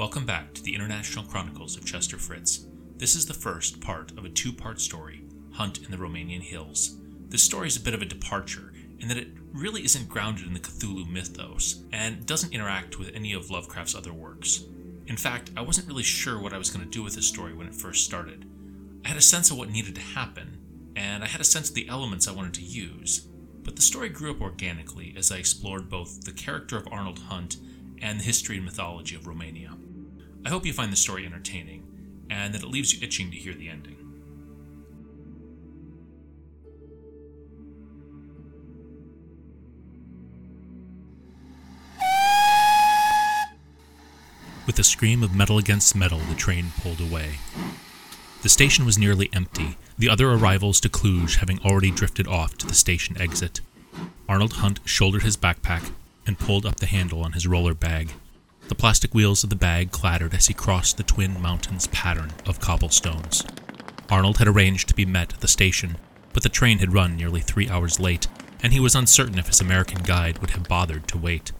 Welcome back to the International Chronicles of Chester Fritz. This is the first part of a two part story, Hunt in the Romanian Hills. This story is a bit of a departure in that it really isn't grounded in the Cthulhu mythos and doesn't interact with any of Lovecraft's other works. In fact, I wasn't really sure what I was going to do with this story when it first started. I had a sense of what needed to happen, and I had a sense of the elements I wanted to use, but the story grew up organically as I explored both the character of Arnold Hunt and the history and mythology of Romania. I hope you find the story entertaining, and that it leaves you itching to hear the ending. With a scream of metal against metal, the train pulled away. The station was nearly empty, the other arrivals to Cluj having already drifted off to the station exit. Arnold Hunt shouldered his backpack and pulled up the handle on his roller bag. The plastic wheels of the bag clattered as he crossed the Twin Mountains pattern of cobblestones. Arnold had arranged to be met at the station, but the train had run nearly three hours late, and he was uncertain if his American guide would have bothered to wait.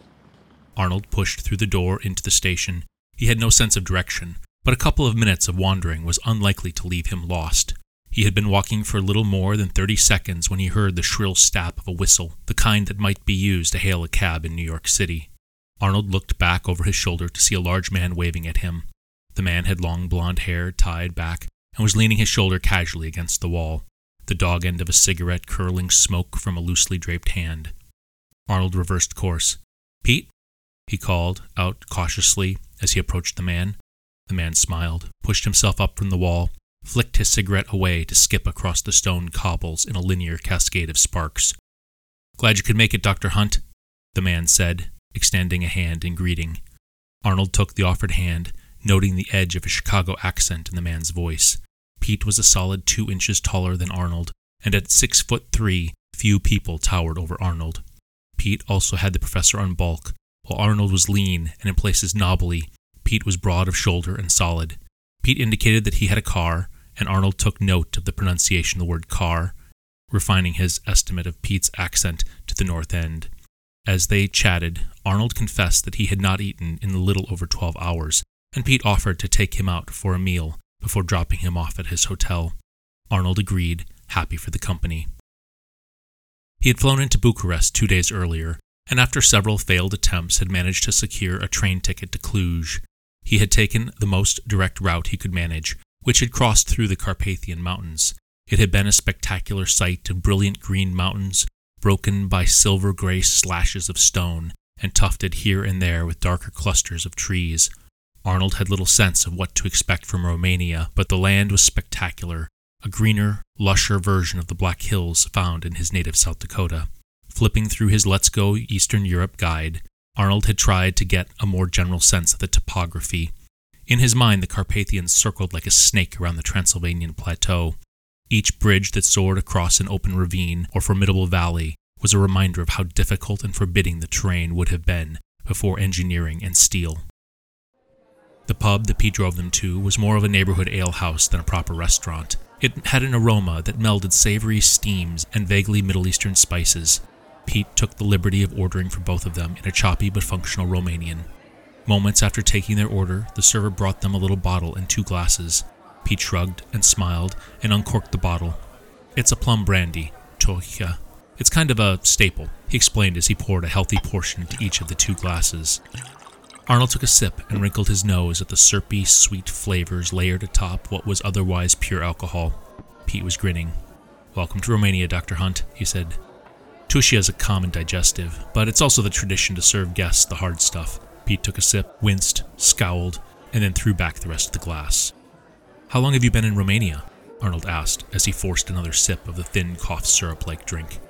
Arnold pushed through the door into the station. He had no sense of direction, but a couple of minutes of wandering was unlikely to leave him lost. He had been walking for little more than thirty seconds when he heard the shrill snap of a whistle, the kind that might be used to hail a cab in New York City. Arnold looked back over his shoulder to see a large man waving at him. The man had long blond hair tied back and was leaning his shoulder casually against the wall, the dog end of a cigarette curling smoke from a loosely draped hand. Arnold reversed course. Pete? he called out cautiously as he approached the man. The man smiled, pushed himself up from the wall, flicked his cigarette away to skip across the stone cobbles in a linear cascade of sparks. Glad you could make it, Dr. Hunt, the man said, extending a hand in greeting. Arnold took the offered hand, noting the edge of a Chicago accent in the man's voice. Pete was a solid two inches taller than Arnold, and at six foot three, few people towered over Arnold. Pete also had the professor on bulk, while Arnold was lean and in places knobbly. Pete was broad of shoulder and solid. Pete indicated that he had a car, and Arnold took note of the pronunciation of the word car, refining his estimate of Pete's accent to the north end. As they chatted, Arnold confessed that he had not eaten in a little over 12 hours, and Pete offered to take him out for a meal before dropping him off at his hotel. Arnold agreed, happy for the company. He had flown into Bucharest two days earlier, and after several failed attempts had managed to secure a train ticket to Cluj. He had taken the most direct route he could manage, which had crossed through the Carpathian Mountains. It had been a spectacular sight of brilliant green mountains broken by silver gray slashes of stone and tufted here and there with darker clusters of trees. Arnold had little sense of what to expect from Romania, but the land was spectacular, a greener, lusher version of the Black Hills found in his native South Dakota. Flipping through his Let's Go Eastern Europe guide, Arnold had tried to get a more general sense of the topography. In his mind, the Carpathians circled like a snake around the Transylvanian plateau, each bridge that soared across an open ravine or formidable valley was a reminder of how difficult and forbidding the terrain would have been before engineering and steel. The pub that Pete drove them to was more of a neighborhood alehouse than a proper restaurant. It had an aroma that melded savory steams and vaguely Middle Eastern spices. Pete took the liberty of ordering for both of them in a choppy but functional Romanian. Moments after taking their order, the server brought them a little bottle and two glasses. Pete shrugged and smiled and uncorked the bottle. It's a plum brandy, Tuica. It's kind of a staple, he explained as he poured a healthy portion into each of the two glasses. Arnold took a sip and wrinkled his nose at the syrupy, sweet flavors layered atop what was otherwise pure alcohol. Pete was grinning. Welcome to Romania, Dr. Hunt, he said. Tuica is a common digestive, but it's also the tradition to serve guests the hard stuff. Pete took a sip, winced, scowled, and then threw back the rest of the glass. How long have you been in Romania? Arnold asked as he forced another sip of the thin cough syrup like drink.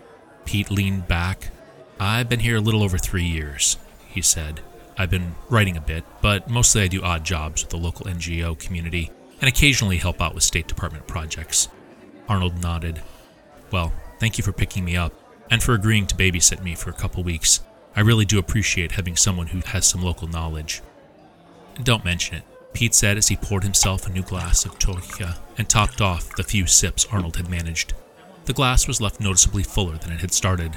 Pete leaned back. I've been here a little over three years, he said. I've been writing a bit, but mostly I do odd jobs with the local NGO community and occasionally help out with State Department projects. Arnold nodded. Well, thank you for picking me up and for agreeing to babysit me for a couple weeks. I really do appreciate having someone who has some local knowledge. Don't mention it. Pete said as he poured himself a new glass of Tuica and topped off the few sips Arnold had managed. The glass was left noticeably fuller than it had started.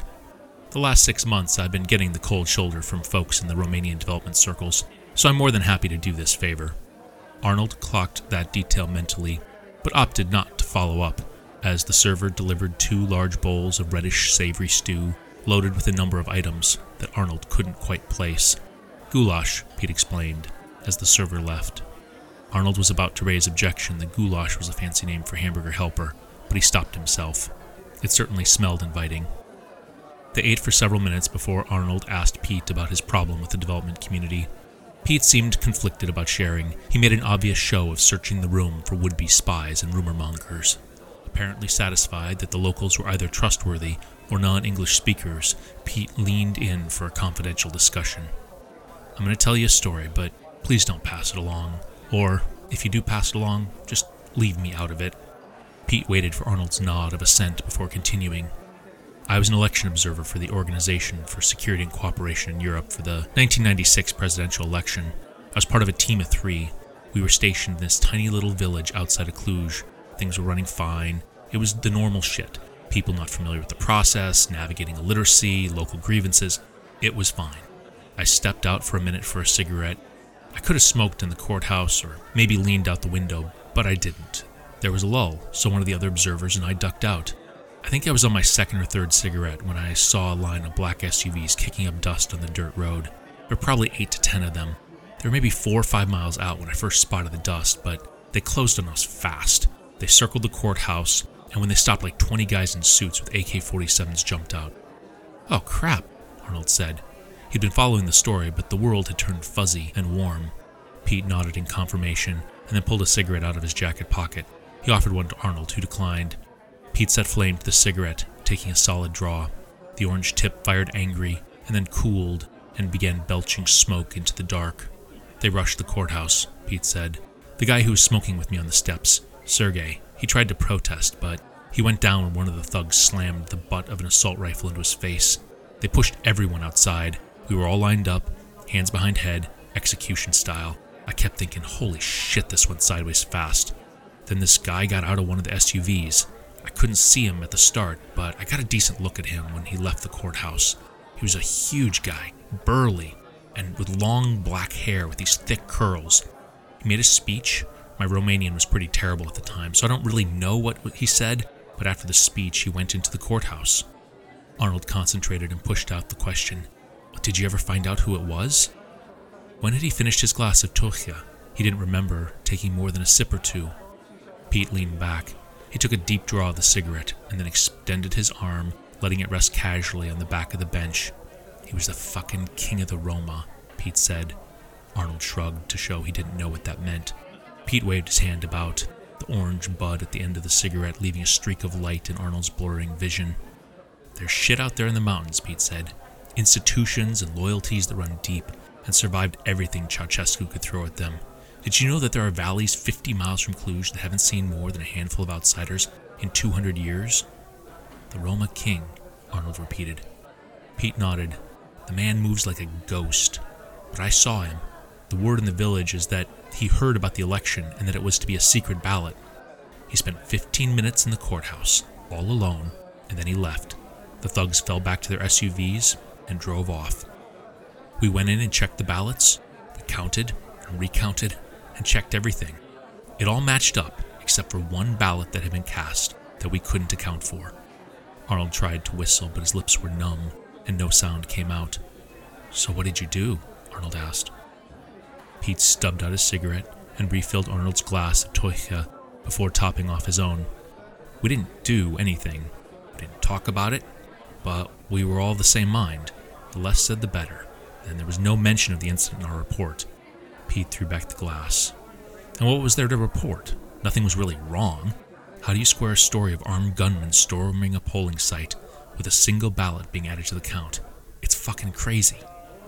The last six months I've been getting the cold shoulder from folks in the Romanian development circles. so I'm more than happy to do this favor. Arnold clocked that detail mentally, but opted not to follow up, as the server delivered two large bowls of reddish savory stew loaded with a number of items that Arnold couldn't quite place. Goulash, Pete explained, as the server left. Arnold was about to raise objection that goulash was a fancy name for hamburger helper, but he stopped himself. It certainly smelled inviting. They ate for several minutes before Arnold asked Pete about his problem with the development community. Pete seemed conflicted about sharing. He made an obvious show of searching the room for would be spies and rumor mongers. Apparently satisfied that the locals were either trustworthy or non English speakers, Pete leaned in for a confidential discussion. I'm going to tell you a story, but please don't pass it along. Or, if you do pass it along, just leave me out of it. Pete waited for Arnold's nod of assent before continuing. I was an election observer for the Organization for Security and Cooperation in Europe for the 1996 presidential election. I was part of a team of three. We were stationed in this tiny little village outside of Cluj. Things were running fine. It was the normal shit people not familiar with the process, navigating illiteracy, local grievances. It was fine. I stepped out for a minute for a cigarette. I could have smoked in the courthouse or maybe leaned out the window, but I didn't. There was a lull, so one of the other observers and I ducked out. I think I was on my second or third cigarette when I saw a line of black SUVs kicking up dust on the dirt road. There were probably eight to ten of them. They were maybe four or five miles out when I first spotted the dust, but they closed on us fast. They circled the courthouse, and when they stopped, like 20 guys in suits with AK 47s jumped out. Oh crap, Arnold said. He'd been following the story, but the world had turned fuzzy and warm. Pete nodded in confirmation and then pulled a cigarette out of his jacket pocket. He offered one to Arnold, who declined. Pete set flame to the cigarette, taking a solid draw. The orange tip fired angry and then cooled and began belching smoke into the dark. They rushed the courthouse, Pete said. The guy who was smoking with me on the steps, Sergey, he tried to protest, but he went down when one of the thugs slammed the butt of an assault rifle into his face. They pushed everyone outside. We were all lined up, hands behind head, execution style. I kept thinking, holy shit, this went sideways fast. Then this guy got out of one of the SUVs. I couldn't see him at the start, but I got a decent look at him when he left the courthouse. He was a huge guy, burly, and with long black hair with these thick curls. He made a speech, my Romanian was pretty terrible at the time, so I don't really know what he said, but after the speech, he went into the courthouse. Arnold concentrated and pushed out the question Did you ever find out who it was? When had he finished his glass of Tuica? He didn't remember taking more than a sip or two. Pete leaned back. He took a deep draw of the cigarette and then extended his arm, letting it rest casually on the back of the bench. He was the fucking king of the Roma, Pete said. Arnold shrugged to show he didn't know what that meant. Pete waved his hand about, the orange bud at the end of the cigarette leaving a streak of light in Arnold's blurring vision. There's shit out there in the mountains, Pete said. Institutions and loyalties that run deep and survived everything Ceausescu could throw at them. Did you know that there are valleys 50 miles from Cluj that haven't seen more than a handful of outsiders in 200 years? The Roma King, Arnold repeated. Pete nodded. The man moves like a ghost. But I saw him. The word in the village is that he heard about the election and that it was to be a secret ballot. He spent 15 minutes in the courthouse, all alone, and then he left. The thugs fell back to their SUVs and drove off. We went in and checked the ballots. We counted and recounted and checked everything. It all matched up except for one ballot that had been cast that we couldn't account for. Arnold tried to whistle, but his lips were numb and no sound came out. So, what did you do? Arnold asked. Pete stubbed out his cigarette and refilled Arnold's glass of Tuica before topping off his own. We didn't do anything. We didn't talk about it, but we were all the same mind. The less said, the better. And there was no mention of the incident in our report. Pete threw back the glass. And what was there to report? Nothing was really wrong. How do you square a story of armed gunmen storming a polling site with a single ballot being added to the count? It's fucking crazy.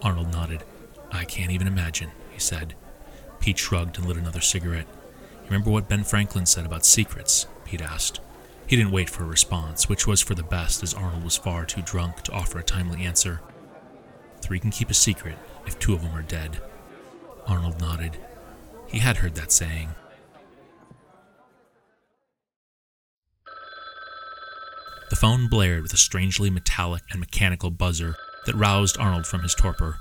Arnold nodded. I can't even imagine he said. Pete shrugged and lit another cigarette. Remember what Ben Franklin said about secrets? Pete asked. He didn't wait for a response, which was for the best as Arnold was far too drunk to offer a timely answer. Three can keep a secret if two of them are dead. Arnold nodded. He had heard that saying. The phone blared with a strangely metallic and mechanical buzzer that roused Arnold from his torpor.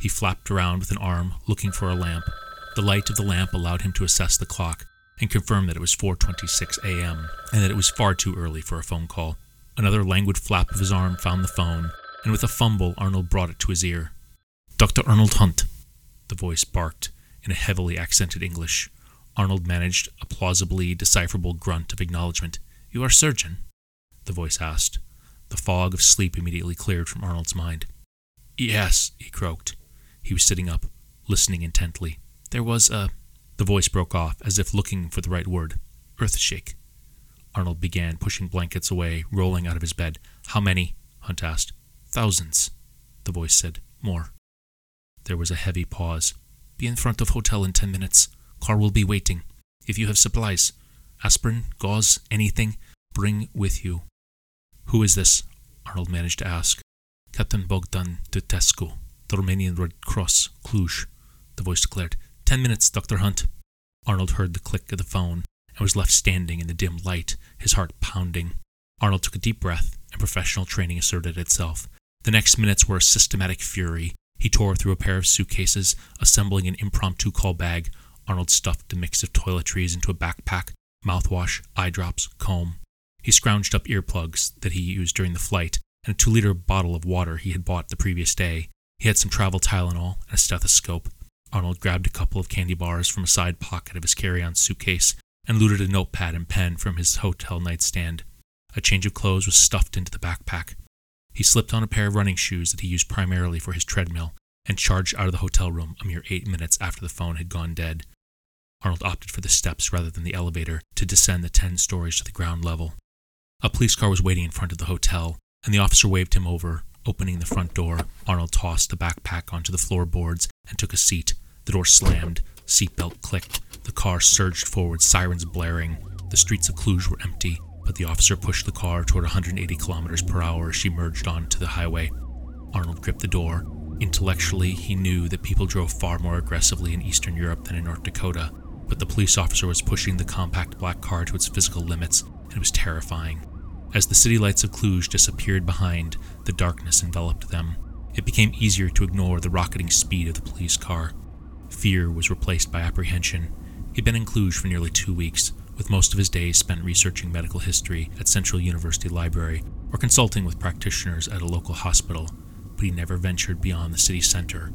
He flapped around with an arm, looking for a lamp. The light of the lamp allowed him to assess the clock and confirm that it was 4:26 a.m. and that it was far too early for a phone call. Another languid flap of his arm found the phone, and with a fumble, Arnold brought it to his ear. Dr. Arnold Hunt, the voice barked in a heavily accented English. Arnold managed a plausibly decipherable grunt of acknowledgement. You are surgeon? The voice asked. The fog of sleep immediately cleared from Arnold's mind. Yes, he croaked. He was sitting up, listening intently. There was a. The voice broke off, as if looking for the right word. Earthshake. Arnold began pushing blankets away, rolling out of his bed. How many? Hunt asked. Thousands, the voice said. More. There was a heavy pause. Be in front of hotel in ten minutes. Car will be waiting. If you have supplies, aspirin, gauze, anything, bring with you. Who is this? Arnold managed to ask. Captain Bogdan Tutescu, the Romanian Red Cross, Cluj, the voice declared. Ten minutes, Dr. Hunt. Arnold heard the click of the phone and was left standing in the dim light, his heart pounding. Arnold took a deep breath, and professional training asserted itself. The next minutes were a systematic fury. He tore through a pair of suitcases, assembling an impromptu call bag. Arnold stuffed a mix of toiletries into a backpack mouthwash, eye drops, comb. He scrounged up earplugs that he used during the flight and a two liter bottle of water he had bought the previous day. He had some travel Tylenol and a stethoscope. Arnold grabbed a couple of candy bars from a side pocket of his carry on suitcase and looted a notepad and pen from his hotel nightstand. A change of clothes was stuffed into the backpack. He slipped on a pair of running shoes that he used primarily for his treadmill and charged out of the hotel room a mere eight minutes after the phone had gone dead. Arnold opted for the steps rather than the elevator to descend the ten stories to the ground level. A police car was waiting in front of the hotel, and the officer waved him over. Opening the front door, Arnold tossed the backpack onto the floorboards and took a seat. The door slammed, seatbelt clicked, the car surged forward, sirens blaring. The streets of Cluj were empty, but the officer pushed the car toward 180 kilometers per hour as she merged onto the highway. Arnold gripped the door. Intellectually, he knew that people drove far more aggressively in Eastern Europe than in North Dakota, but the police officer was pushing the compact black car to its physical limits, and it was terrifying. As the city lights of Cluj disappeared behind, the darkness enveloped them. It became easier to ignore the rocketing speed of the police car. Fear was replaced by apprehension. He'd been in Cluj for nearly two weeks, with most of his days spent researching medical history at Central University Library or consulting with practitioners at a local hospital, but he never ventured beyond the city center.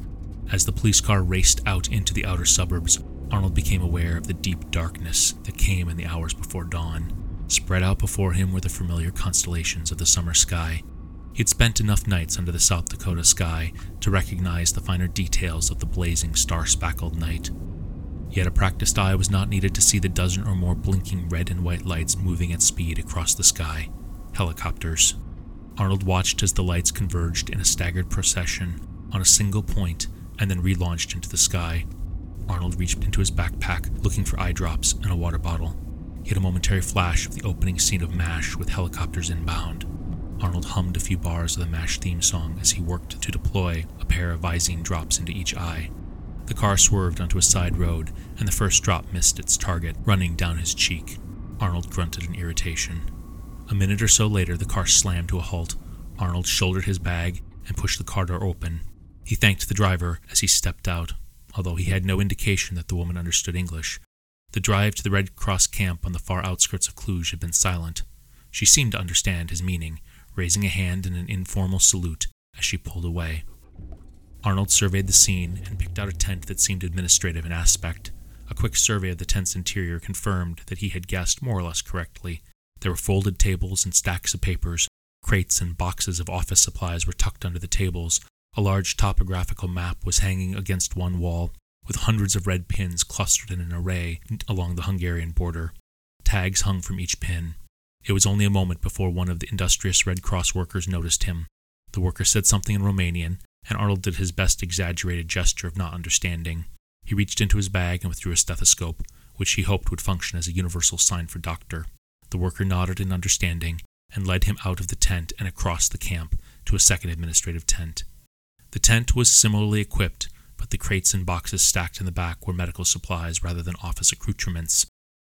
As the police car raced out into the outer suburbs, Arnold became aware of the deep darkness that came in the hours before dawn. Spread out before him were the familiar constellations of the summer sky. He had spent enough nights under the South Dakota sky to recognize the finer details of the blazing, star spackled night. Yet a practiced eye was not needed to see the dozen or more blinking red and white lights moving at speed across the sky helicopters. Arnold watched as the lights converged in a staggered procession on a single point and then relaunched into the sky. Arnold reached into his backpack, looking for eye drops and a water bottle. He had a momentary flash of the opening scene of MASH with helicopters inbound. Arnold hummed a few bars of the MASH theme song as he worked to deploy a pair of Visine drops into each eye. The car swerved onto a side road, and the first drop missed its target, running down his cheek. Arnold grunted in irritation. A minute or so later, the car slammed to a halt. Arnold shouldered his bag and pushed the car door open. He thanked the driver as he stepped out, although he had no indication that the woman understood English. The drive to the Red Cross camp on the far outskirts of Cluj had been silent. She seemed to understand his meaning, raising a hand in an informal salute as she pulled away. Arnold surveyed the scene and picked out a tent that seemed administrative in aspect. A quick survey of the tent's interior confirmed that he had guessed more or less correctly. There were folded tables and stacks of papers. Crates and boxes of office supplies were tucked under the tables. A large topographical map was hanging against one wall, with hundreds of red pins clustered in an array along the Hungarian border. Tags hung from each pin. It was only a moment before one of the industrious Red Cross workers noticed him. The worker said something in Romanian, and Arnold did his best exaggerated gesture of not understanding. He reached into his bag and withdrew a stethoscope, which he hoped would function as a universal sign for doctor. The worker nodded in understanding and led him out of the tent and across the camp to a second administrative tent. The tent was similarly equipped, but the crates and boxes stacked in the back were medical supplies rather than office accoutrements.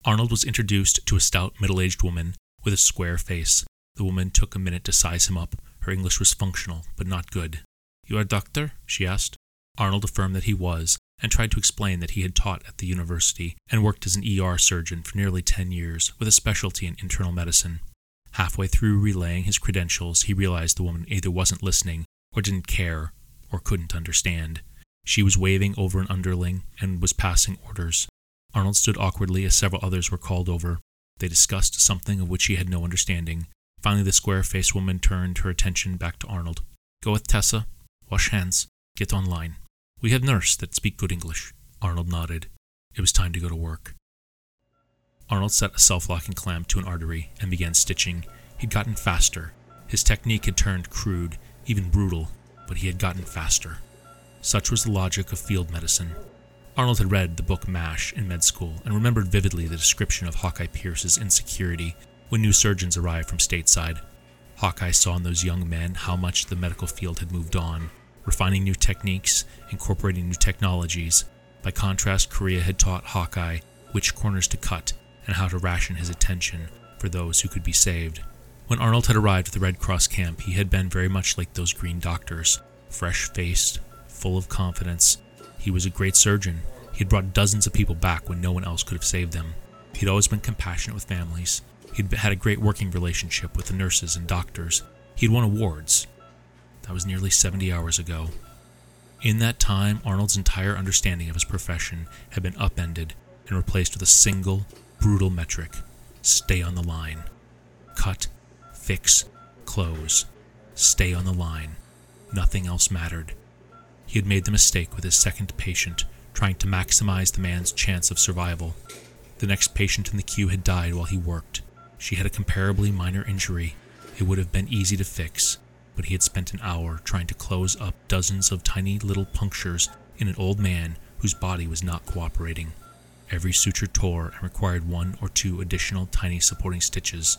Arnold was introduced to a stout middle aged woman with a square face. The woman took a minute to size him up. Her English was functional, but not good. You are a doctor? she asked. Arnold affirmed that he was, and tried to explain that he had taught at the university and worked as an ER surgeon for nearly 10 years with a specialty in internal medicine. Halfway through relaying his credentials, he realized the woman either wasn't listening, or didn't care, or couldn't understand. She was waving over an underling and was passing orders. Arnold stood awkwardly as several others were called over. They discussed something of which he had no understanding. Finally, the square faced woman turned her attention back to Arnold. Go with Tessa, wash hands, get online. We have nurse that speak good English. Arnold nodded. It was time to go to work. Arnold set a self locking clamp to an artery and began stitching. He'd gotten faster. His technique had turned crude, even brutal, but he had gotten faster. Such was the logic of field medicine. Arnold had read the book MASH in med school and remembered vividly the description of Hawkeye Pierce's insecurity when new surgeons arrived from stateside. Hawkeye saw in those young men how much the medical field had moved on, refining new techniques, incorporating new technologies. By contrast, Korea had taught Hawkeye which corners to cut and how to ration his attention for those who could be saved. When Arnold had arrived at the Red Cross camp, he had been very much like those green doctors, fresh faced, full of confidence. He was a great surgeon. He had brought dozens of people back when no one else could have saved them. He'd always been compassionate with families. He'd had a great working relationship with the nurses and doctors. He'd won awards. That was nearly 70 hours ago. In that time, Arnold's entire understanding of his profession had been upended and replaced with a single, brutal metric stay on the line. Cut, fix, close. Stay on the line. Nothing else mattered. He had made the mistake with his second patient, trying to maximize the man's chance of survival. The next patient in the queue had died while he worked. She had a comparably minor injury. It would have been easy to fix, but he had spent an hour trying to close up dozens of tiny little punctures in an old man whose body was not cooperating. Every suture tore and required one or two additional tiny supporting stitches.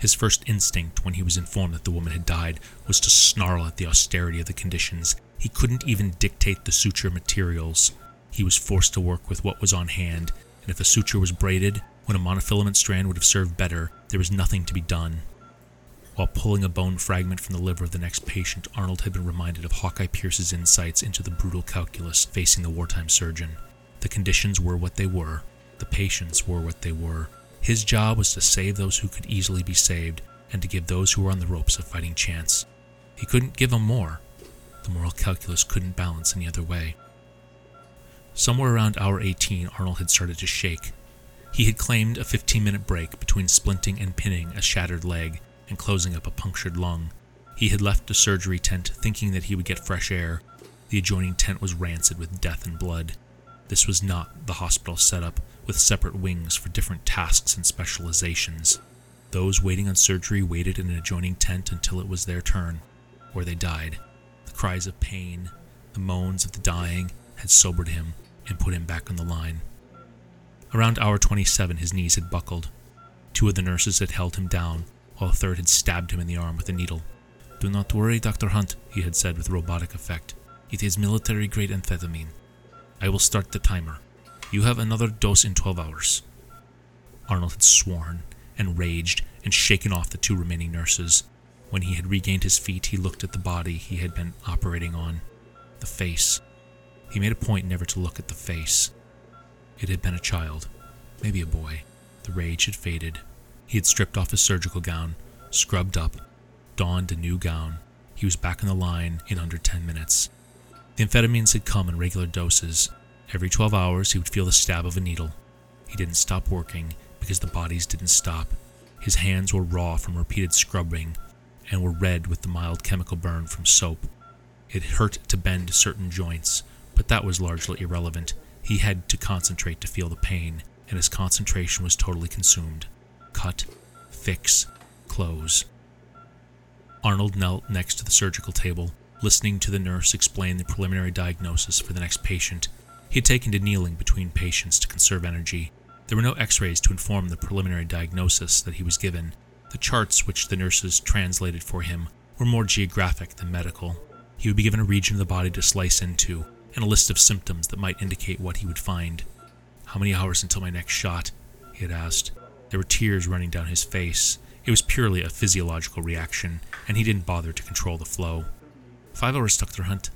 His first instinct when he was informed that the woman had died was to snarl at the austerity of the conditions. He couldn't even dictate the suture materials. He was forced to work with what was on hand, and if a suture was braided when a monofilament strand would have served better, there was nothing to be done. While pulling a bone fragment from the liver of the next patient, Arnold had been reminded of Hawkeye Pierce's insights into the brutal calculus facing the wartime surgeon. The conditions were what they were, the patients were what they were. His job was to save those who could easily be saved and to give those who were on the ropes a fighting chance. He couldn't give them more. The moral calculus couldn't balance any other way. Somewhere around hour 18, Arnold had started to shake. He had claimed a 15 minute break between splinting and pinning a shattered leg and closing up a punctured lung. He had left the surgery tent thinking that he would get fresh air. The adjoining tent was rancid with death and blood. This was not the hospital setup, with separate wings for different tasks and specializations. Those waiting on surgery waited in an adjoining tent until it was their turn, where they died. The cries of pain, the moans of the dying, had sobered him and put him back on the line. Around hour 27, his knees had buckled. Two of the nurses had held him down, while a third had stabbed him in the arm with a needle. Do not worry, Dr. Hunt, he had said with robotic effect. It is military grade amphetamine. I will start the timer. You have another dose in 12 hours. Arnold had sworn and raged and shaken off the two remaining nurses. When he had regained his feet, he looked at the body he had been operating on. The face. He made a point never to look at the face. It had been a child, maybe a boy. The rage had faded. He had stripped off his surgical gown, scrubbed up, donned a new gown. He was back in the line in under 10 minutes. The amphetamines had come in regular doses. Every 12 hours, he would feel the stab of a needle. He didn't stop working because the bodies didn't stop. His hands were raw from repeated scrubbing and were red with the mild chemical burn from soap. It hurt to bend certain joints, but that was largely irrelevant. He had to concentrate to feel the pain, and his concentration was totally consumed. Cut, fix, close. Arnold knelt next to the surgical table listening to the nurse explain the preliminary diagnosis for the next patient. He had taken to kneeling between patients to conserve energy. There were no x rays to inform the preliminary diagnosis that he was given. The charts which the nurses translated for him were more geographic than medical. He would be given a region of the body to slice into, and a list of symptoms that might indicate what he would find. How many hours until my next shot? he had asked. There were tears running down his face. It was purely a physiological reaction, and he didn't bother to control the flow. Five hours, Dr. Hunt.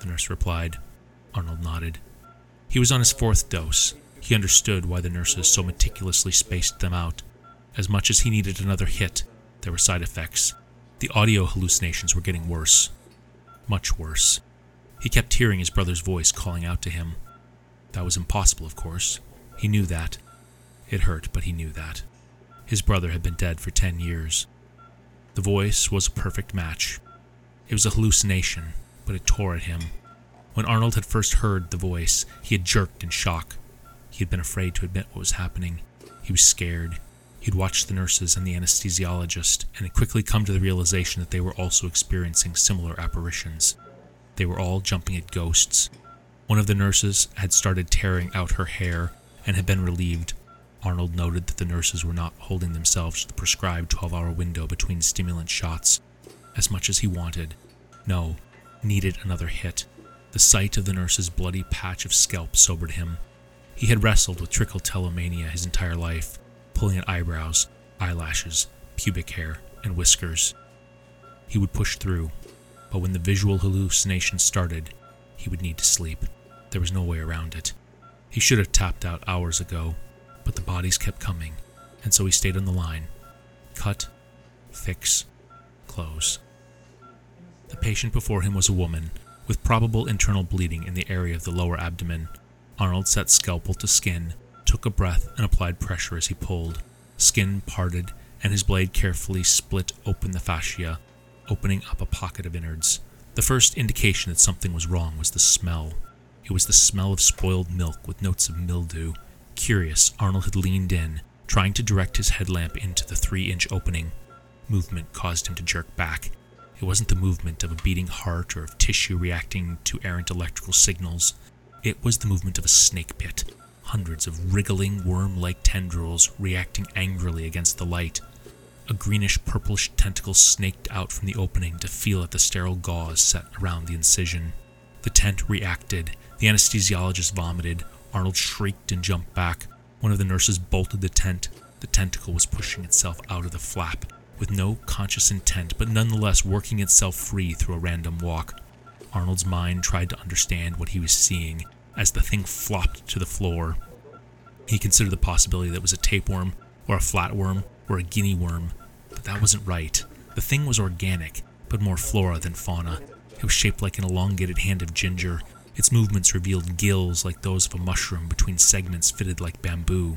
the nurse replied. Arnold nodded. He was on his fourth dose. He understood why the nurses so meticulously spaced them out. As much as he needed another hit, there were side effects. The audio hallucinations were getting worse. Much worse. He kept hearing his brother's voice calling out to him. That was impossible, of course. He knew that. It hurt, but he knew that. His brother had been dead for ten years. The voice was a perfect match. It was a hallucination, but it tore at him. When Arnold had first heard the voice, he had jerked in shock. He had been afraid to admit what was happening. He was scared. He'd watched the nurses and the anesthesiologist and had quickly come to the realization that they were also experiencing similar apparitions. They were all jumping at ghosts. One of the nurses had started tearing out her hair and had been relieved. Arnold noted that the nurses were not holding themselves to the prescribed 12 hour window between stimulant shots as much as he wanted. No, needed another hit. The sight of the nurse's bloody patch of scalp sobered him. He had wrestled with trichotillomania his entire life, pulling at eyebrows, eyelashes, pubic hair, and whiskers. He would push through, but when the visual hallucination started, he would need to sleep. There was no way around it. He should have tapped out hours ago, but the bodies kept coming, and so he stayed on the line. Cut, fix, close. The patient before him was a woman, with probable internal bleeding in the area of the lower abdomen. Arnold set scalpel to skin, took a breath, and applied pressure as he pulled. Skin parted, and his blade carefully split open the fascia, opening up a pocket of innards. The first indication that something was wrong was the smell. It was the smell of spoiled milk with notes of mildew. Curious, Arnold had leaned in, trying to direct his headlamp into the three inch opening. Movement caused him to jerk back. It wasn't the movement of a beating heart or of tissue reacting to errant electrical signals. It was the movement of a snake pit, hundreds of wriggling, worm like tendrils reacting angrily against the light. A greenish purplish tentacle snaked out from the opening to feel at the sterile gauze set around the incision. The tent reacted, the anesthesiologist vomited. Arnold shrieked and jumped back. One of the nurses bolted the tent. The tentacle was pushing itself out of the flap, with no conscious intent, but nonetheless working itself free through a random walk. Arnold's mind tried to understand what he was seeing as the thing flopped to the floor. He considered the possibility that it was a tapeworm, or a flatworm, or a guinea worm, but that wasn't right. The thing was organic, but more flora than fauna. It was shaped like an elongated hand of ginger, its movements revealed gills like those of a mushroom between segments fitted like bamboo.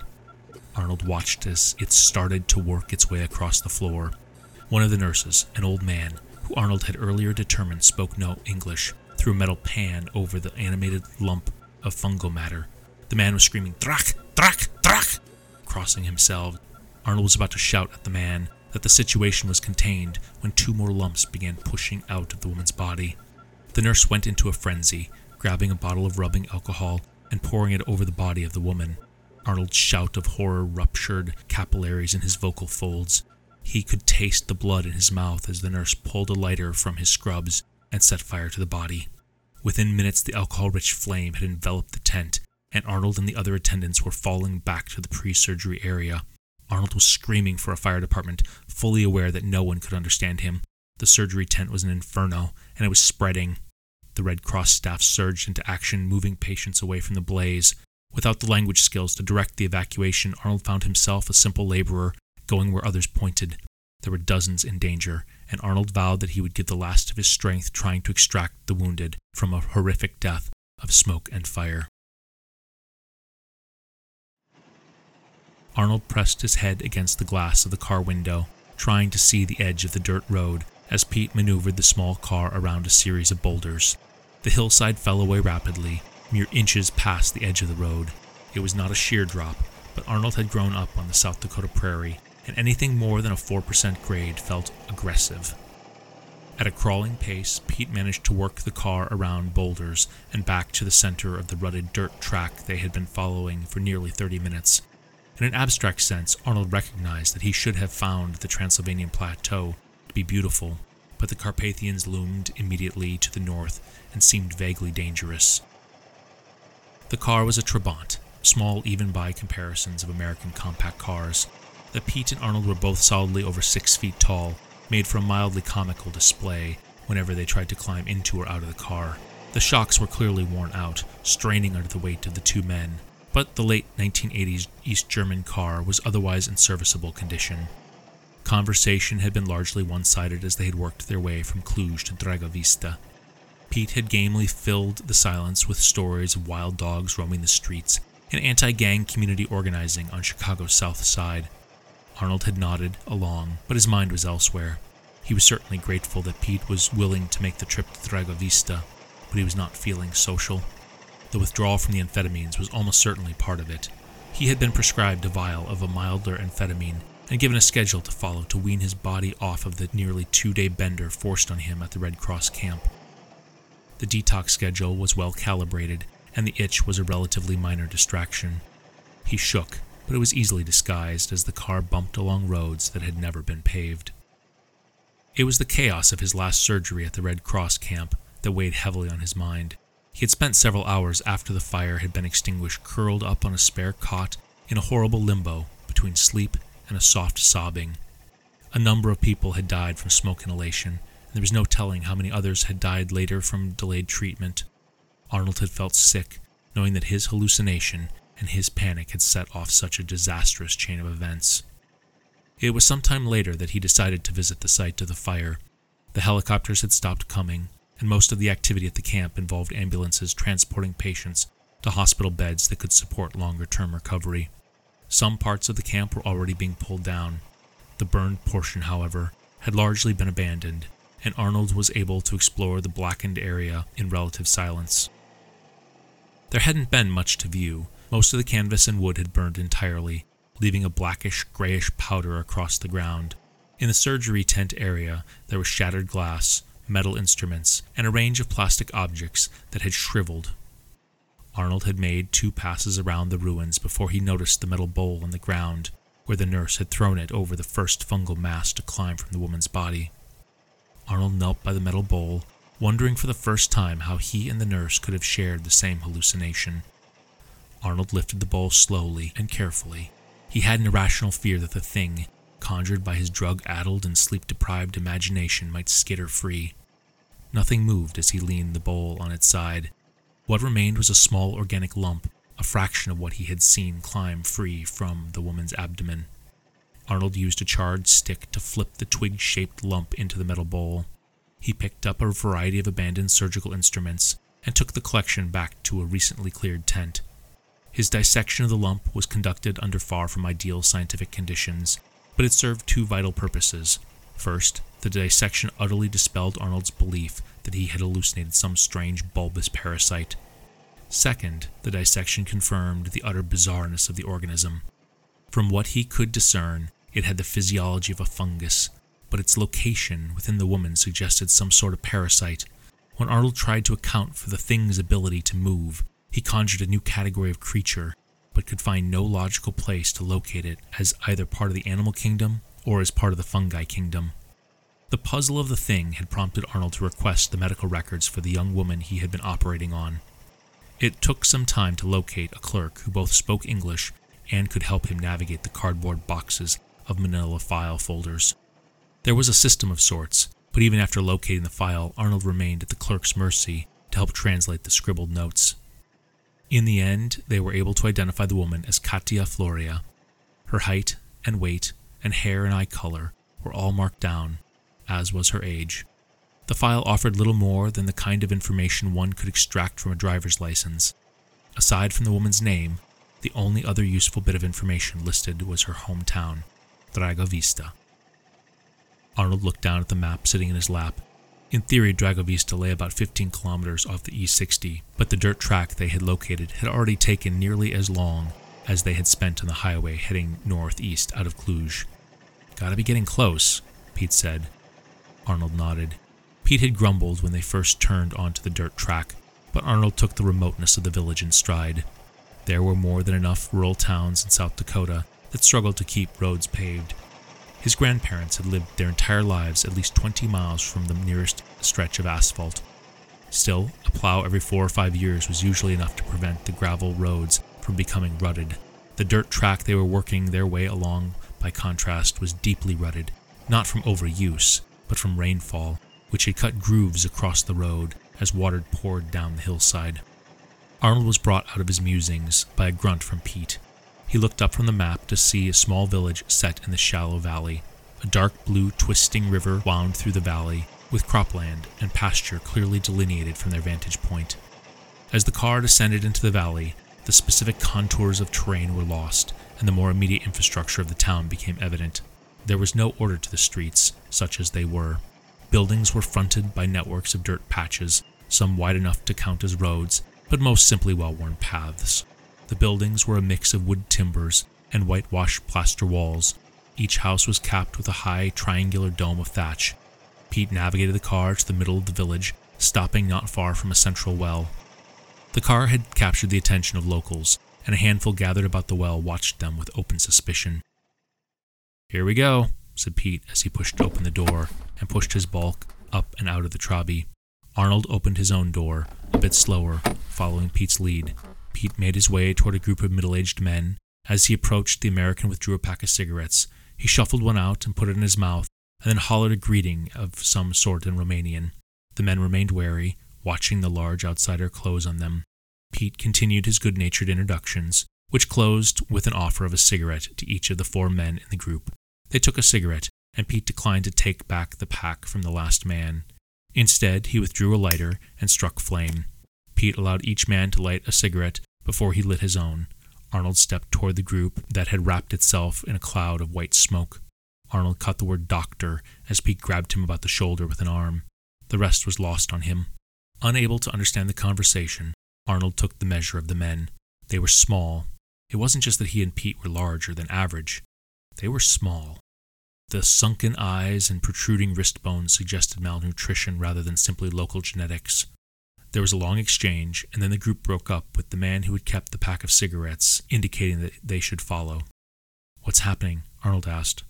Arnold watched as it started to work its way across the floor. One of the nurses, an old man, who Arnold had earlier determined spoke no English, threw a metal pan over the animated lump of fungal matter. The man was screaming, Drak! Drak! Drak! Crossing himself, Arnold was about to shout at the man that the situation was contained when two more lumps began pushing out of the woman's body. The nurse went into a frenzy, grabbing a bottle of rubbing alcohol and pouring it over the body of the woman. Arnold's shout of horror ruptured capillaries in his vocal folds. He could taste the blood in his mouth as the nurse pulled a lighter from his scrubs and set fire to the body. Within minutes, the alcohol rich flame had enveloped the tent, and Arnold and the other attendants were falling back to the pre surgery area. Arnold was screaming for a fire department, fully aware that no one could understand him. The surgery tent was an inferno, and it was spreading. The Red Cross staff surged into action, moving patients away from the blaze. Without the language skills to direct the evacuation, Arnold found himself a simple laborer, going where others pointed. There were dozens in danger, and Arnold vowed that he would give the last of his strength trying to extract the wounded from a horrific death of smoke and fire. Arnold pressed his head against the glass of the car window, trying to see the edge of the dirt road as Pete maneuvered the small car around a series of boulders. The hillside fell away rapidly, mere inches past the edge of the road. It was not a sheer drop, but Arnold had grown up on the South Dakota prairie, and anything more than a 4% grade felt aggressive. At a crawling pace, Pete managed to work the car around boulders and back to the center of the rutted dirt track they had been following for nearly 30 minutes. In an abstract sense, Arnold recognized that he should have found the Transylvanian plateau to be beautiful, but the Carpathians loomed immediately to the north and seemed vaguely dangerous. The car was a Trabant, small even by comparisons of American compact cars. That Pete and Arnold were both solidly over six feet tall, made for a mildly comical display whenever they tried to climb into or out of the car. The shocks were clearly worn out, straining under the weight of the two men, but the late 1980s East German car was otherwise in serviceable condition. Conversation had been largely one sided as they had worked their way from Cluj to Dragovista. Pete had gamely filled the silence with stories of wild dogs roaming the streets and anti gang community organizing on Chicago's south side. Arnold had nodded along, but his mind was elsewhere. He was certainly grateful that Pete was willing to make the trip to Dragovista, but he was not feeling social. The withdrawal from the amphetamines was almost certainly part of it. He had been prescribed a vial of a milder amphetamine and given a schedule to follow to wean his body off of the nearly two day bender forced on him at the Red Cross camp. The detox schedule was well calibrated, and the itch was a relatively minor distraction. He shook, but it was easily disguised as the car bumped along roads that had never been paved. It was the chaos of his last surgery at the Red Cross camp that weighed heavily on his mind. He had spent several hours after the fire had been extinguished curled up on a spare cot in a horrible limbo between sleep and a soft sobbing. A number of people had died from smoke inhalation, and there was no telling how many others had died later from delayed treatment. Arnold had felt sick, knowing that his hallucination and his panic had set off such a disastrous chain of events. It was some time later that he decided to visit the site of the fire. The helicopters had stopped coming, and most of the activity at the camp involved ambulances transporting patients to hospital beds that could support longer term recovery. Some parts of the camp were already being pulled down. The burned portion, however, had largely been abandoned, and Arnold was able to explore the blackened area in relative silence. There hadn't been much to view. Most of the canvas and wood had burned entirely, leaving a blackish, grayish powder across the ground. In the surgery tent area, there was shattered glass, metal instruments, and a range of plastic objects that had shriveled. Arnold had made two passes around the ruins before he noticed the metal bowl on the ground, where the nurse had thrown it over the first fungal mass to climb from the woman's body. Arnold knelt by the metal bowl, wondering for the first time how he and the nurse could have shared the same hallucination. Arnold lifted the bowl slowly and carefully. He had an irrational fear that the thing, conjured by his drug addled and sleep deprived imagination, might skitter free. Nothing moved as he leaned the bowl on its side. What remained was a small organic lump, a fraction of what he had seen climb free from the woman's abdomen. Arnold used a charred stick to flip the twig shaped lump into the metal bowl. He picked up a variety of abandoned surgical instruments and took the collection back to a recently cleared tent. His dissection of the lump was conducted under far from ideal scientific conditions, but it served two vital purposes. First, the dissection utterly dispelled Arnold's belief that he had hallucinated some strange bulbous parasite. Second, the dissection confirmed the utter bizarreness of the organism. From what he could discern, it had the physiology of a fungus, but its location within the woman suggested some sort of parasite. When Arnold tried to account for the thing's ability to move, he conjured a new category of creature, but could find no logical place to locate it as either part of the animal kingdom or as part of the fungi kingdom. The puzzle of the thing had prompted Arnold to request the medical records for the young woman he had been operating on. It took some time to locate a clerk who both spoke English and could help him navigate the cardboard boxes of manila file folders. There was a system of sorts, but even after locating the file, Arnold remained at the clerk's mercy to help translate the scribbled notes. In the end, they were able to identify the woman as Katia Floria. Her height and weight and hair and eye color were all marked down, as was her age. The file offered little more than the kind of information one could extract from a driver's license. Aside from the woman's name, the only other useful bit of information listed was her hometown, Dragovista. Arnold looked down at the map sitting in his lap. In theory, Dragovista lay about 15 kilometers off the E60, but the dirt track they had located had already taken nearly as long as they had spent on the highway heading northeast out of Cluj. Gotta be getting close, Pete said. Arnold nodded. Pete had grumbled when they first turned onto the dirt track, but Arnold took the remoteness of the village in stride. There were more than enough rural towns in South Dakota that struggled to keep roads paved. His grandparents had lived their entire lives at least 20 miles from the nearest stretch of asphalt. Still, a plow every four or five years was usually enough to prevent the gravel roads from becoming rutted. The dirt track they were working their way along, by contrast, was deeply rutted, not from overuse, but from rainfall, which had cut grooves across the road as water poured down the hillside. Arnold was brought out of his musings by a grunt from Pete. He looked up from the map to see a small village set in the shallow valley. A dark blue, twisting river wound through the valley, with cropland and pasture clearly delineated from their vantage point. As the car descended into the valley, the specific contours of terrain were lost, and the more immediate infrastructure of the town became evident. There was no order to the streets, such as they were. Buildings were fronted by networks of dirt patches, some wide enough to count as roads, but most simply well worn paths. The buildings were a mix of wood timbers and whitewashed plaster walls. Each house was capped with a high triangular dome of thatch. Pete navigated the car to the middle of the village, stopping not far from a central well. The car had captured the attention of locals, and a handful gathered about the well watched them with open suspicion. Here we go, said Pete as he pushed open the door and pushed his bulk up and out of the Trabi. Arnold opened his own door, a bit slower, following Pete's lead. Pete made his way toward a group of middle aged men. As he approached, the American withdrew a pack of cigarettes. He shuffled one out and put it in his mouth, and then hollered a greeting of some sort in Romanian. The men remained wary, watching the large outsider close on them. Pete continued his good natured introductions, which closed with an offer of a cigarette to each of the four men in the group. They took a cigarette, and Pete declined to take back the pack from the last man. Instead, he withdrew a lighter and struck flame. Pete allowed each man to light a cigarette before he lit his own. Arnold stepped toward the group that had wrapped itself in a cloud of white smoke. Arnold caught the word doctor as Pete grabbed him about the shoulder with an arm. The rest was lost on him. Unable to understand the conversation, Arnold took the measure of the men. They were small. It wasn't just that he and Pete were larger than average, they were small. The sunken eyes and protruding wrist bones suggested malnutrition rather than simply local genetics. There was a long exchange, and then the group broke up with the man who had kept the pack of cigarettes indicating that they should follow. What's happening? Arnold asked.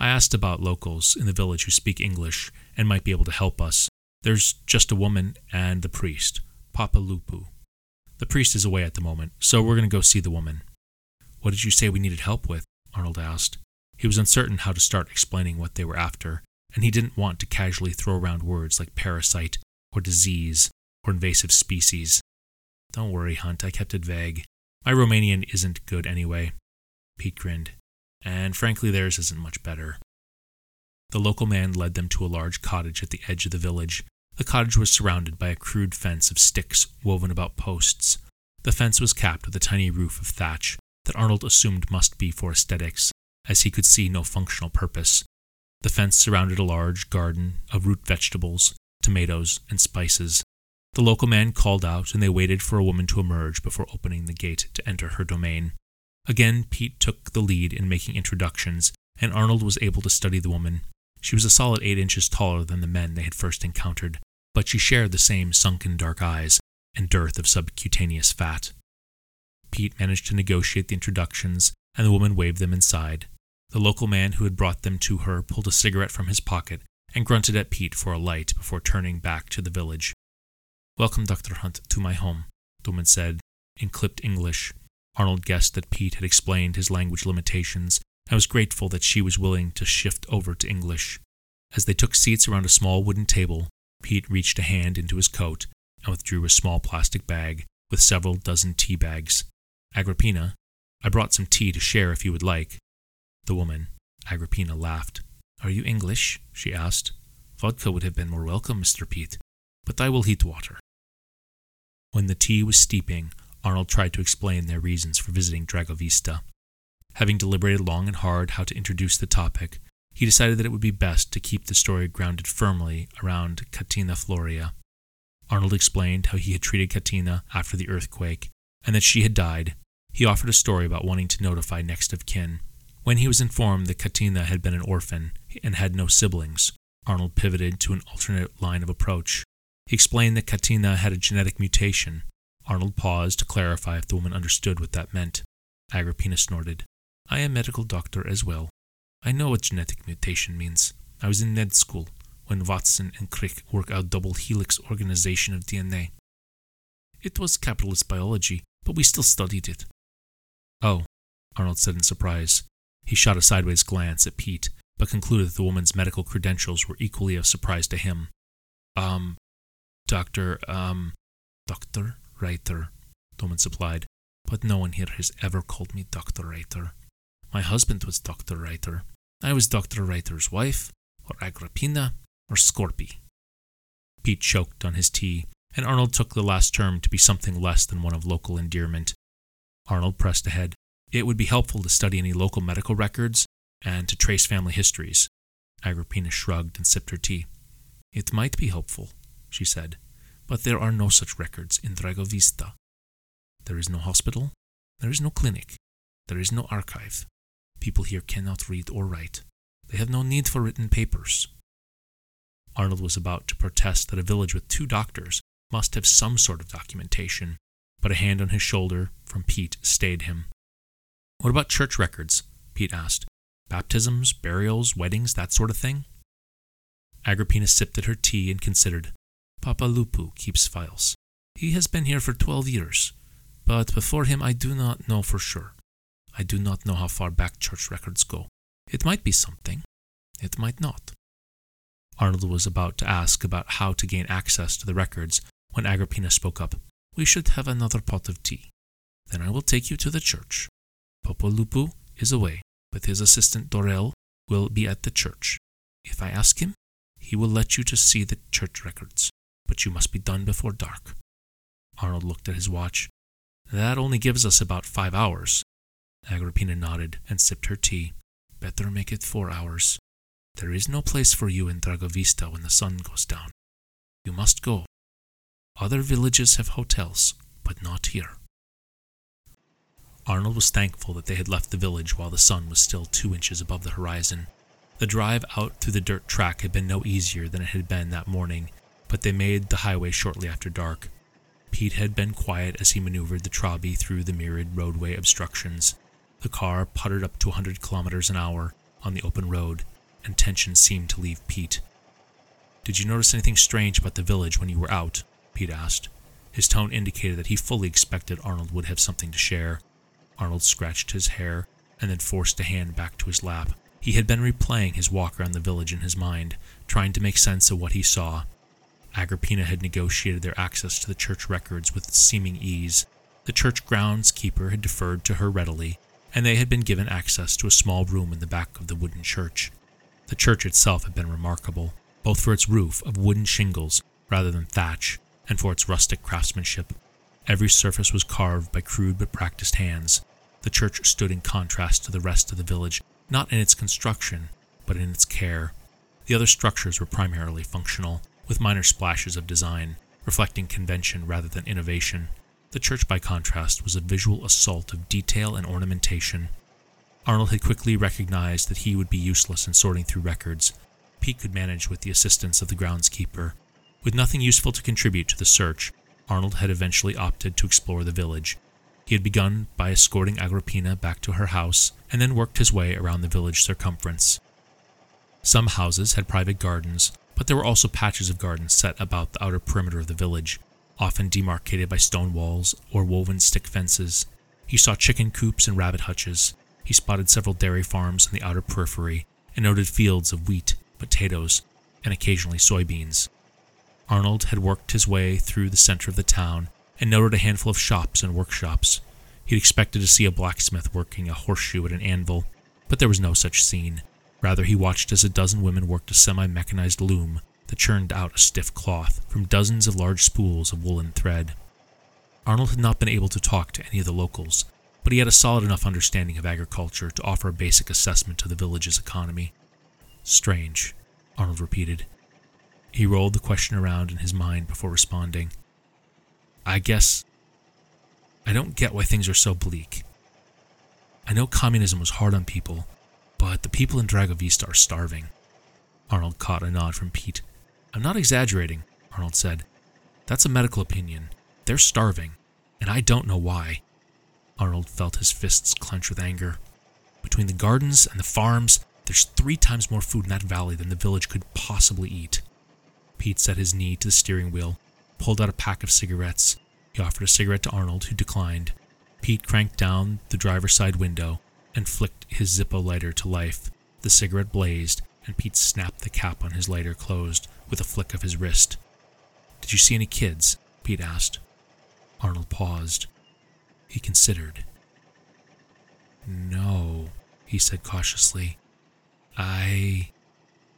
I asked about locals in the village who speak English and might be able to help us. There's just a woman and the priest, Papa Lupu. The priest is away at the moment, so we're going to go see the woman. What did you say we needed help with? Arnold asked. He was uncertain how to start explaining what they were after, and he didn't want to casually throw around words like parasite or disease or invasive species. Don't worry, Hunt, I kept it vague. My Romanian isn't good anyway. Pete grinned. And frankly, theirs isn't much better. The local man led them to a large cottage at the edge of the village. The cottage was surrounded by a crude fence of sticks woven about posts. The fence was capped with a tiny roof of thatch that Arnold assumed must be for aesthetics, as he could see no functional purpose. The fence surrounded a large garden of root vegetables, tomatoes, and spices. The local man called out, and they waited for a woman to emerge before opening the gate to enter her domain. Again, Pete took the lead in making introductions, and Arnold was able to study the woman. She was a solid eight inches taller than the men they had first encountered, but she shared the same sunken dark eyes and dearth of subcutaneous fat. Pete managed to negotiate the introductions, and the woman waved them inside. The local man who had brought them to her pulled a cigarette from his pocket and grunted at Pete for a light before turning back to the village. Welcome, Dr. Hunt, to my home, the woman said, in clipped English. Arnold guessed that Pete had explained his language limitations and was grateful that she was willing to shift over to English. As they took seats around a small wooden table, Pete reached a hand into his coat and withdrew a small plastic bag with several dozen tea bags. Agrippina, I brought some tea to share if you would like. The woman, Agrippina, laughed. Are you English? she asked. Vodka would have been more welcome, Mr. Pete, but I will heat water. When the tea was steeping, Arnold tried to explain their reasons for visiting Dragovista. Having deliberated long and hard how to introduce the topic, he decided that it would be best to keep the story grounded firmly around Catina Floria. Arnold explained how he had treated Catina after the earthquake, and that she had died. He offered a story about wanting to notify next of kin. When he was informed that Catina had been an orphan and had no siblings, Arnold pivoted to an alternate line of approach. He explained that Katina had a genetic mutation. Arnold paused to clarify if the woman understood what that meant. Agrippina snorted. I am a medical doctor as well. I know what genetic mutation means. I was in med school when Watson and Crick worked out double helix organization of DNA. It was capitalist biology, but we still studied it. Oh, Arnold said in surprise. He shot a sideways glance at Pete, but concluded that the woman's medical credentials were equally a surprise to him. Um, Dr. um, Dr. Reiter, Doman supplied, but no one here has ever called me Dr. Reiter. My husband was Dr. Reiter. I was Dr. Reiter's wife, or Agrippina, or Scorpi. Pete choked on his tea, and Arnold took the last term to be something less than one of local endearment. Arnold pressed ahead. It would be helpful to study any local medical records and to trace family histories. Agrippina shrugged and sipped her tea. It might be helpful, she said, but there are no such records in Dragovista. There is no hospital, there is no clinic, there is no archive. People here cannot read or write. They have no need for written papers. Arnold was about to protest that a village with two doctors must have some sort of documentation, but a hand on his shoulder from Pete stayed him. What about church records? Pete asked. Baptisms, burials, weddings, that sort of thing? Agrippina sipped at her tea and considered. Papa Lupu keeps files. He has been here for twelve years, but before him I do not know for sure. I do not know how far back church records go. It might be something. It might not. Arnold was about to ask about how to gain access to the records when Agrippina spoke up. We should have another pot of tea. Then I will take you to the church. Papa Lupu is away, but his assistant Dorel will be at the church. If I ask him, he will let you to see the church records, but you must be done before dark. Arnold looked at his watch. That only gives us about five hours. Agrippina nodded and sipped her tea. Better make it four hours. There is no place for you in Dragovista when the sun goes down. You must go. Other villages have hotels, but not here. Arnold was thankful that they had left the village while the sun was still two inches above the horizon. The drive out through the dirt track had been no easier than it had been that morning, but they made the highway shortly after dark. Pete had been quiet as he maneuvered the Trabi through the myriad roadway obstructions. The car puttered up to a 100 kilometers an hour on the open road, and tension seemed to leave Pete. Did you notice anything strange about the village when you were out? Pete asked. His tone indicated that he fully expected Arnold would have something to share. Arnold scratched his hair and then forced a hand back to his lap. He had been replaying his walk around the village in his mind, trying to make sense of what he saw. Agrippina had negotiated their access to the church records with seeming ease. The church groundskeeper had deferred to her readily, and they had been given access to a small room in the back of the wooden church. The church itself had been remarkable, both for its roof of wooden shingles rather than thatch, and for its rustic craftsmanship. Every surface was carved by crude but practiced hands. The church stood in contrast to the rest of the village, not in its construction, but in its care. The other structures were primarily functional, with minor splashes of design, reflecting convention rather than innovation. The church, by contrast, was a visual assault of detail and ornamentation. Arnold had quickly recognized that he would be useless in sorting through records. Pete could manage with the assistance of the groundskeeper. With nothing useful to contribute to the search, Arnold had eventually opted to explore the village. He had begun by escorting Agrippina back to her house and then worked his way around the village circumference. Some houses had private gardens, but there were also patches of gardens set about the outer perimeter of the village, often demarcated by stone walls or woven stick fences. He saw chicken coops and rabbit hutches. He spotted several dairy farms in the outer periphery and noted fields of wheat, potatoes, and occasionally soybeans. Arnold had worked his way through the center of the town and noted a handful of shops and workshops. He'd expected to see a blacksmith working a horseshoe at an anvil, but there was no such scene. Rather, he watched as a dozen women worked a semi mechanized loom that churned out a stiff cloth from dozens of large spools of woolen thread. Arnold had not been able to talk to any of the locals, but he had a solid enough understanding of agriculture to offer a basic assessment of the village's economy. Strange, Arnold repeated. He rolled the question around in his mind before responding. I guess I don't get why things are so bleak. I know communism was hard on people, but the people in Dragovista are starving. Arnold caught a nod from Pete. I'm not exaggerating, Arnold said. That's a medical opinion. They're starving, and I don't know why. Arnold felt his fists clench with anger. Between the gardens and the farms, there's three times more food in that valley than the village could possibly eat. Pete set his knee to the steering wheel, pulled out a pack of cigarettes. He offered a cigarette to Arnold, who declined. Pete cranked down the driver's side window and flicked his Zippo lighter to life. The cigarette blazed, and Pete snapped the cap on his lighter closed with a flick of his wrist. Did you see any kids? Pete asked. Arnold paused. He considered. No, he said cautiously. I.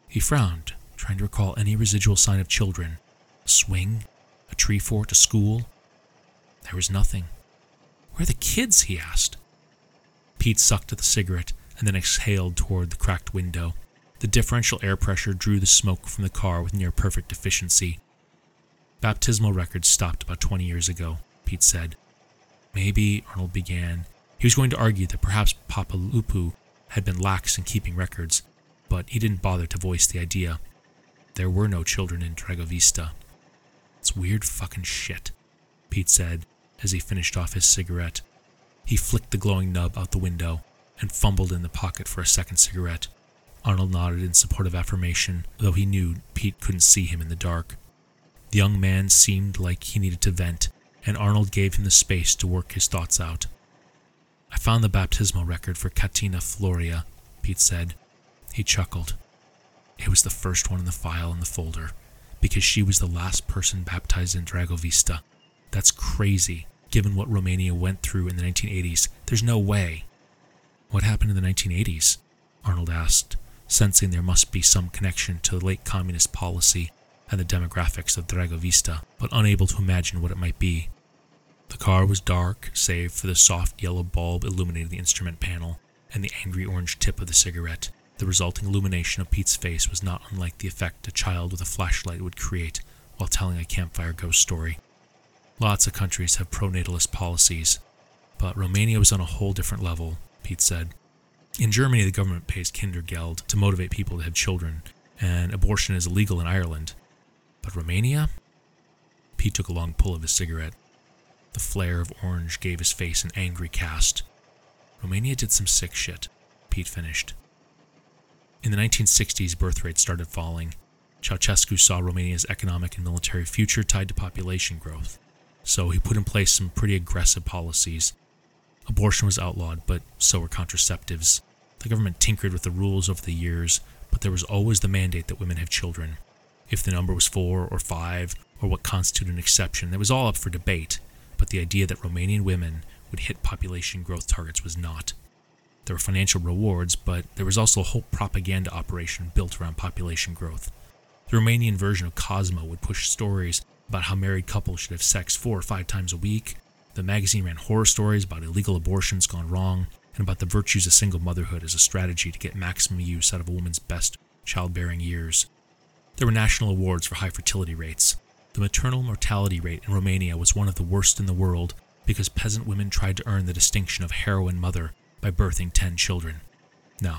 He frowned, trying to recall any residual sign of children. A swing? A tree fort? A school? There was nothing. Where are the kids? he asked. Pete sucked at the cigarette and then exhaled toward the cracked window. The differential air pressure drew the smoke from the car with near perfect efficiency. Baptismal records stopped about 20 years ago, Pete said. Maybe, Arnold began. He was going to argue that perhaps Papa Lupu had been lax in keeping records, but he didn't bother to voice the idea. There were no children in Dragovista. It's weird fucking shit, Pete said as he finished off his cigarette. He flicked the glowing nub out the window and fumbled in the pocket for a second cigarette. Arnold nodded in support of affirmation, though he knew Pete couldn't see him in the dark. The young man seemed like he needed to vent, and Arnold gave him the space to work his thoughts out. I found the baptismal record for Katina Floria, Pete said. He chuckled. It was the first one in the file in the folder, because she was the last person baptized in Dragovista. That's crazy, given what Romania went through in the 1980s. There's no way. What happened in the 1980s? Arnold asked, sensing there must be some connection to the late communist policy and the demographics of Dragovista, but unable to imagine what it might be. The car was dark, save for the soft yellow bulb illuminating the instrument panel and the angry orange tip of the cigarette. The resulting illumination of Pete's face was not unlike the effect a child with a flashlight would create while telling a campfire ghost story. Lots of countries have pronatalist policies, but Romania was on a whole different level, Pete said. In Germany, the government pays Kindergeld to motivate people to have children, and abortion is illegal in Ireland. But Romania? Pete took a long pull of his cigarette. The flare of orange gave his face an angry cast. Romania did some sick shit, Pete finished. In the 1960s, birth rates started falling. Ceausescu saw Romania's economic and military future tied to population growth, so he put in place some pretty aggressive policies. Abortion was outlawed, but so were contraceptives. The government tinkered with the rules over the years, but there was always the mandate that women have children. If the number was four or five, or what constituted an exception, that was all up for debate, but the idea that Romanian women would hit population growth targets was not. There were financial rewards, but there was also a whole propaganda operation built around population growth. The Romanian version of Cosmo would push stories about how married couples should have sex four or five times a week. The magazine ran horror stories about illegal abortions gone wrong and about the virtues of single motherhood as a strategy to get maximum use out of a woman's best childbearing years. There were national awards for high fertility rates. The maternal mortality rate in Romania was one of the worst in the world because peasant women tried to earn the distinction of heroine mother by birthing 10 children. No,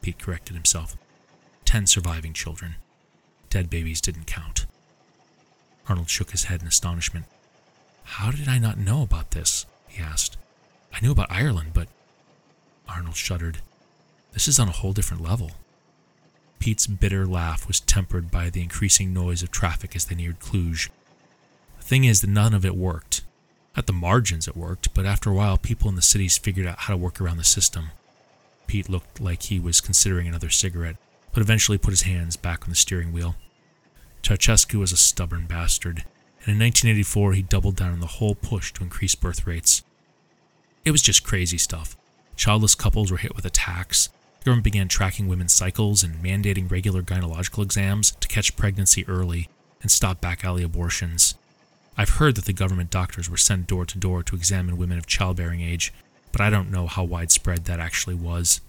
Pete corrected himself. 10 surviving children. Dead babies didn't count. Arnold shook his head in astonishment. How did I not know about this? he asked. I knew about Ireland, but. Arnold shuddered. This is on a whole different level. Pete's bitter laugh was tempered by the increasing noise of traffic as they neared Cluj. The thing is that none of it worked. At the margins it worked, but after a while people in the cities figured out how to work around the system. Pete looked like he was considering another cigarette, but eventually put his hands back on the steering wheel. Ceausescu was a stubborn bastard, and in 1984 he doubled down on the whole push to increase birth rates. It was just crazy stuff. Childless couples were hit with a tax. The government began tracking women's cycles and mandating regular gynecological exams to catch pregnancy early and stop back alley abortions. I've heard that the government doctors were sent door to door to examine women of childbearing age, but I don't know how widespread that actually was.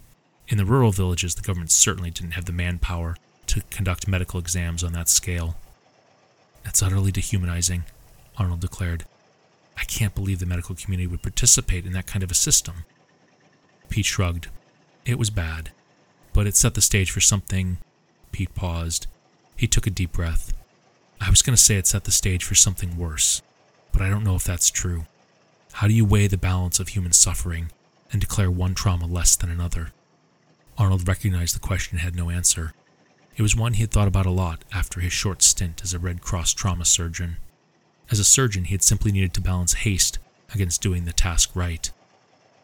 In the rural villages, the government certainly didn't have the manpower to conduct medical exams on that scale. That's utterly dehumanizing, Arnold declared. I can't believe the medical community would participate in that kind of a system. Pete shrugged. It was bad, but it set the stage for something. Pete paused. He took a deep breath. I was going to say it set the stage for something worse, but I don't know if that's true. How do you weigh the balance of human suffering and declare one trauma less than another? Arnold recognized the question had no answer. It was one he had thought about a lot after his short stint as a Red Cross trauma surgeon. As a surgeon, he had simply needed to balance haste against doing the task right.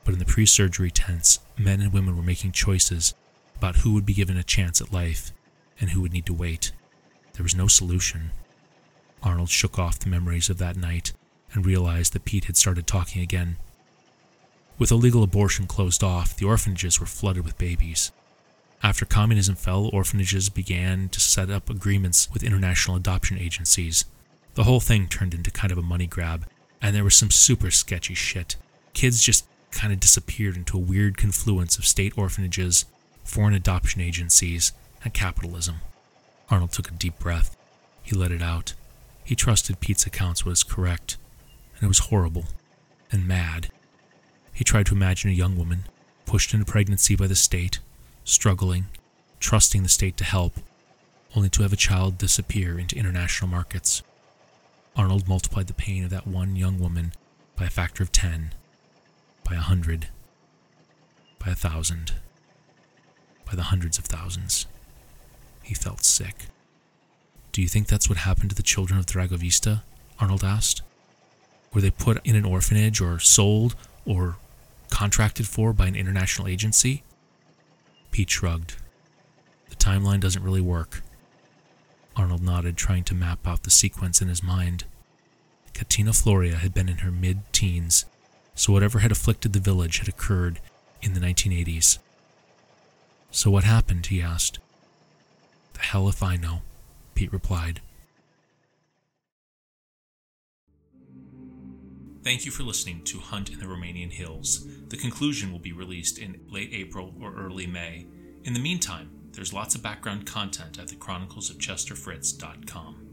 But in the pre surgery tents, men and women were making choices about who would be given a chance at life and who would need to wait. There was no solution. Arnold shook off the memories of that night and realized that Pete had started talking again. With illegal abortion closed off, the orphanages were flooded with babies. After communism fell, orphanages began to set up agreements with international adoption agencies. The whole thing turned into kind of a money grab, and there was some super sketchy shit. Kids just kind of disappeared into a weird confluence of state orphanages, foreign adoption agencies, and capitalism. Arnold took a deep breath. He let it out. He trusted Pete's accounts was correct, and it was horrible and mad. He tried to imagine a young woman, pushed into pregnancy by the state, struggling, trusting the state to help, only to have a child disappear into international markets. Arnold multiplied the pain of that one young woman by a factor of ten, by a hundred, by a thousand, by the hundreds of thousands. He felt sick. Do you think that's what happened to the children of Dragovista? Arnold asked. Were they put in an orphanage or sold or contracted for by an international agency? Pete shrugged. The timeline doesn't really work. Arnold nodded, trying to map out the sequence in his mind. Katina Floria had been in her mid teens, so whatever had afflicted the village had occurred in the 1980s. So what happened? he asked. The hell if I know, Pete replied. Thank you for listening to Hunt in the Romanian Hills. The conclusion will be released in late April or early May. In the meantime, there's lots of background content at the chroniclesofchesterfritz.com.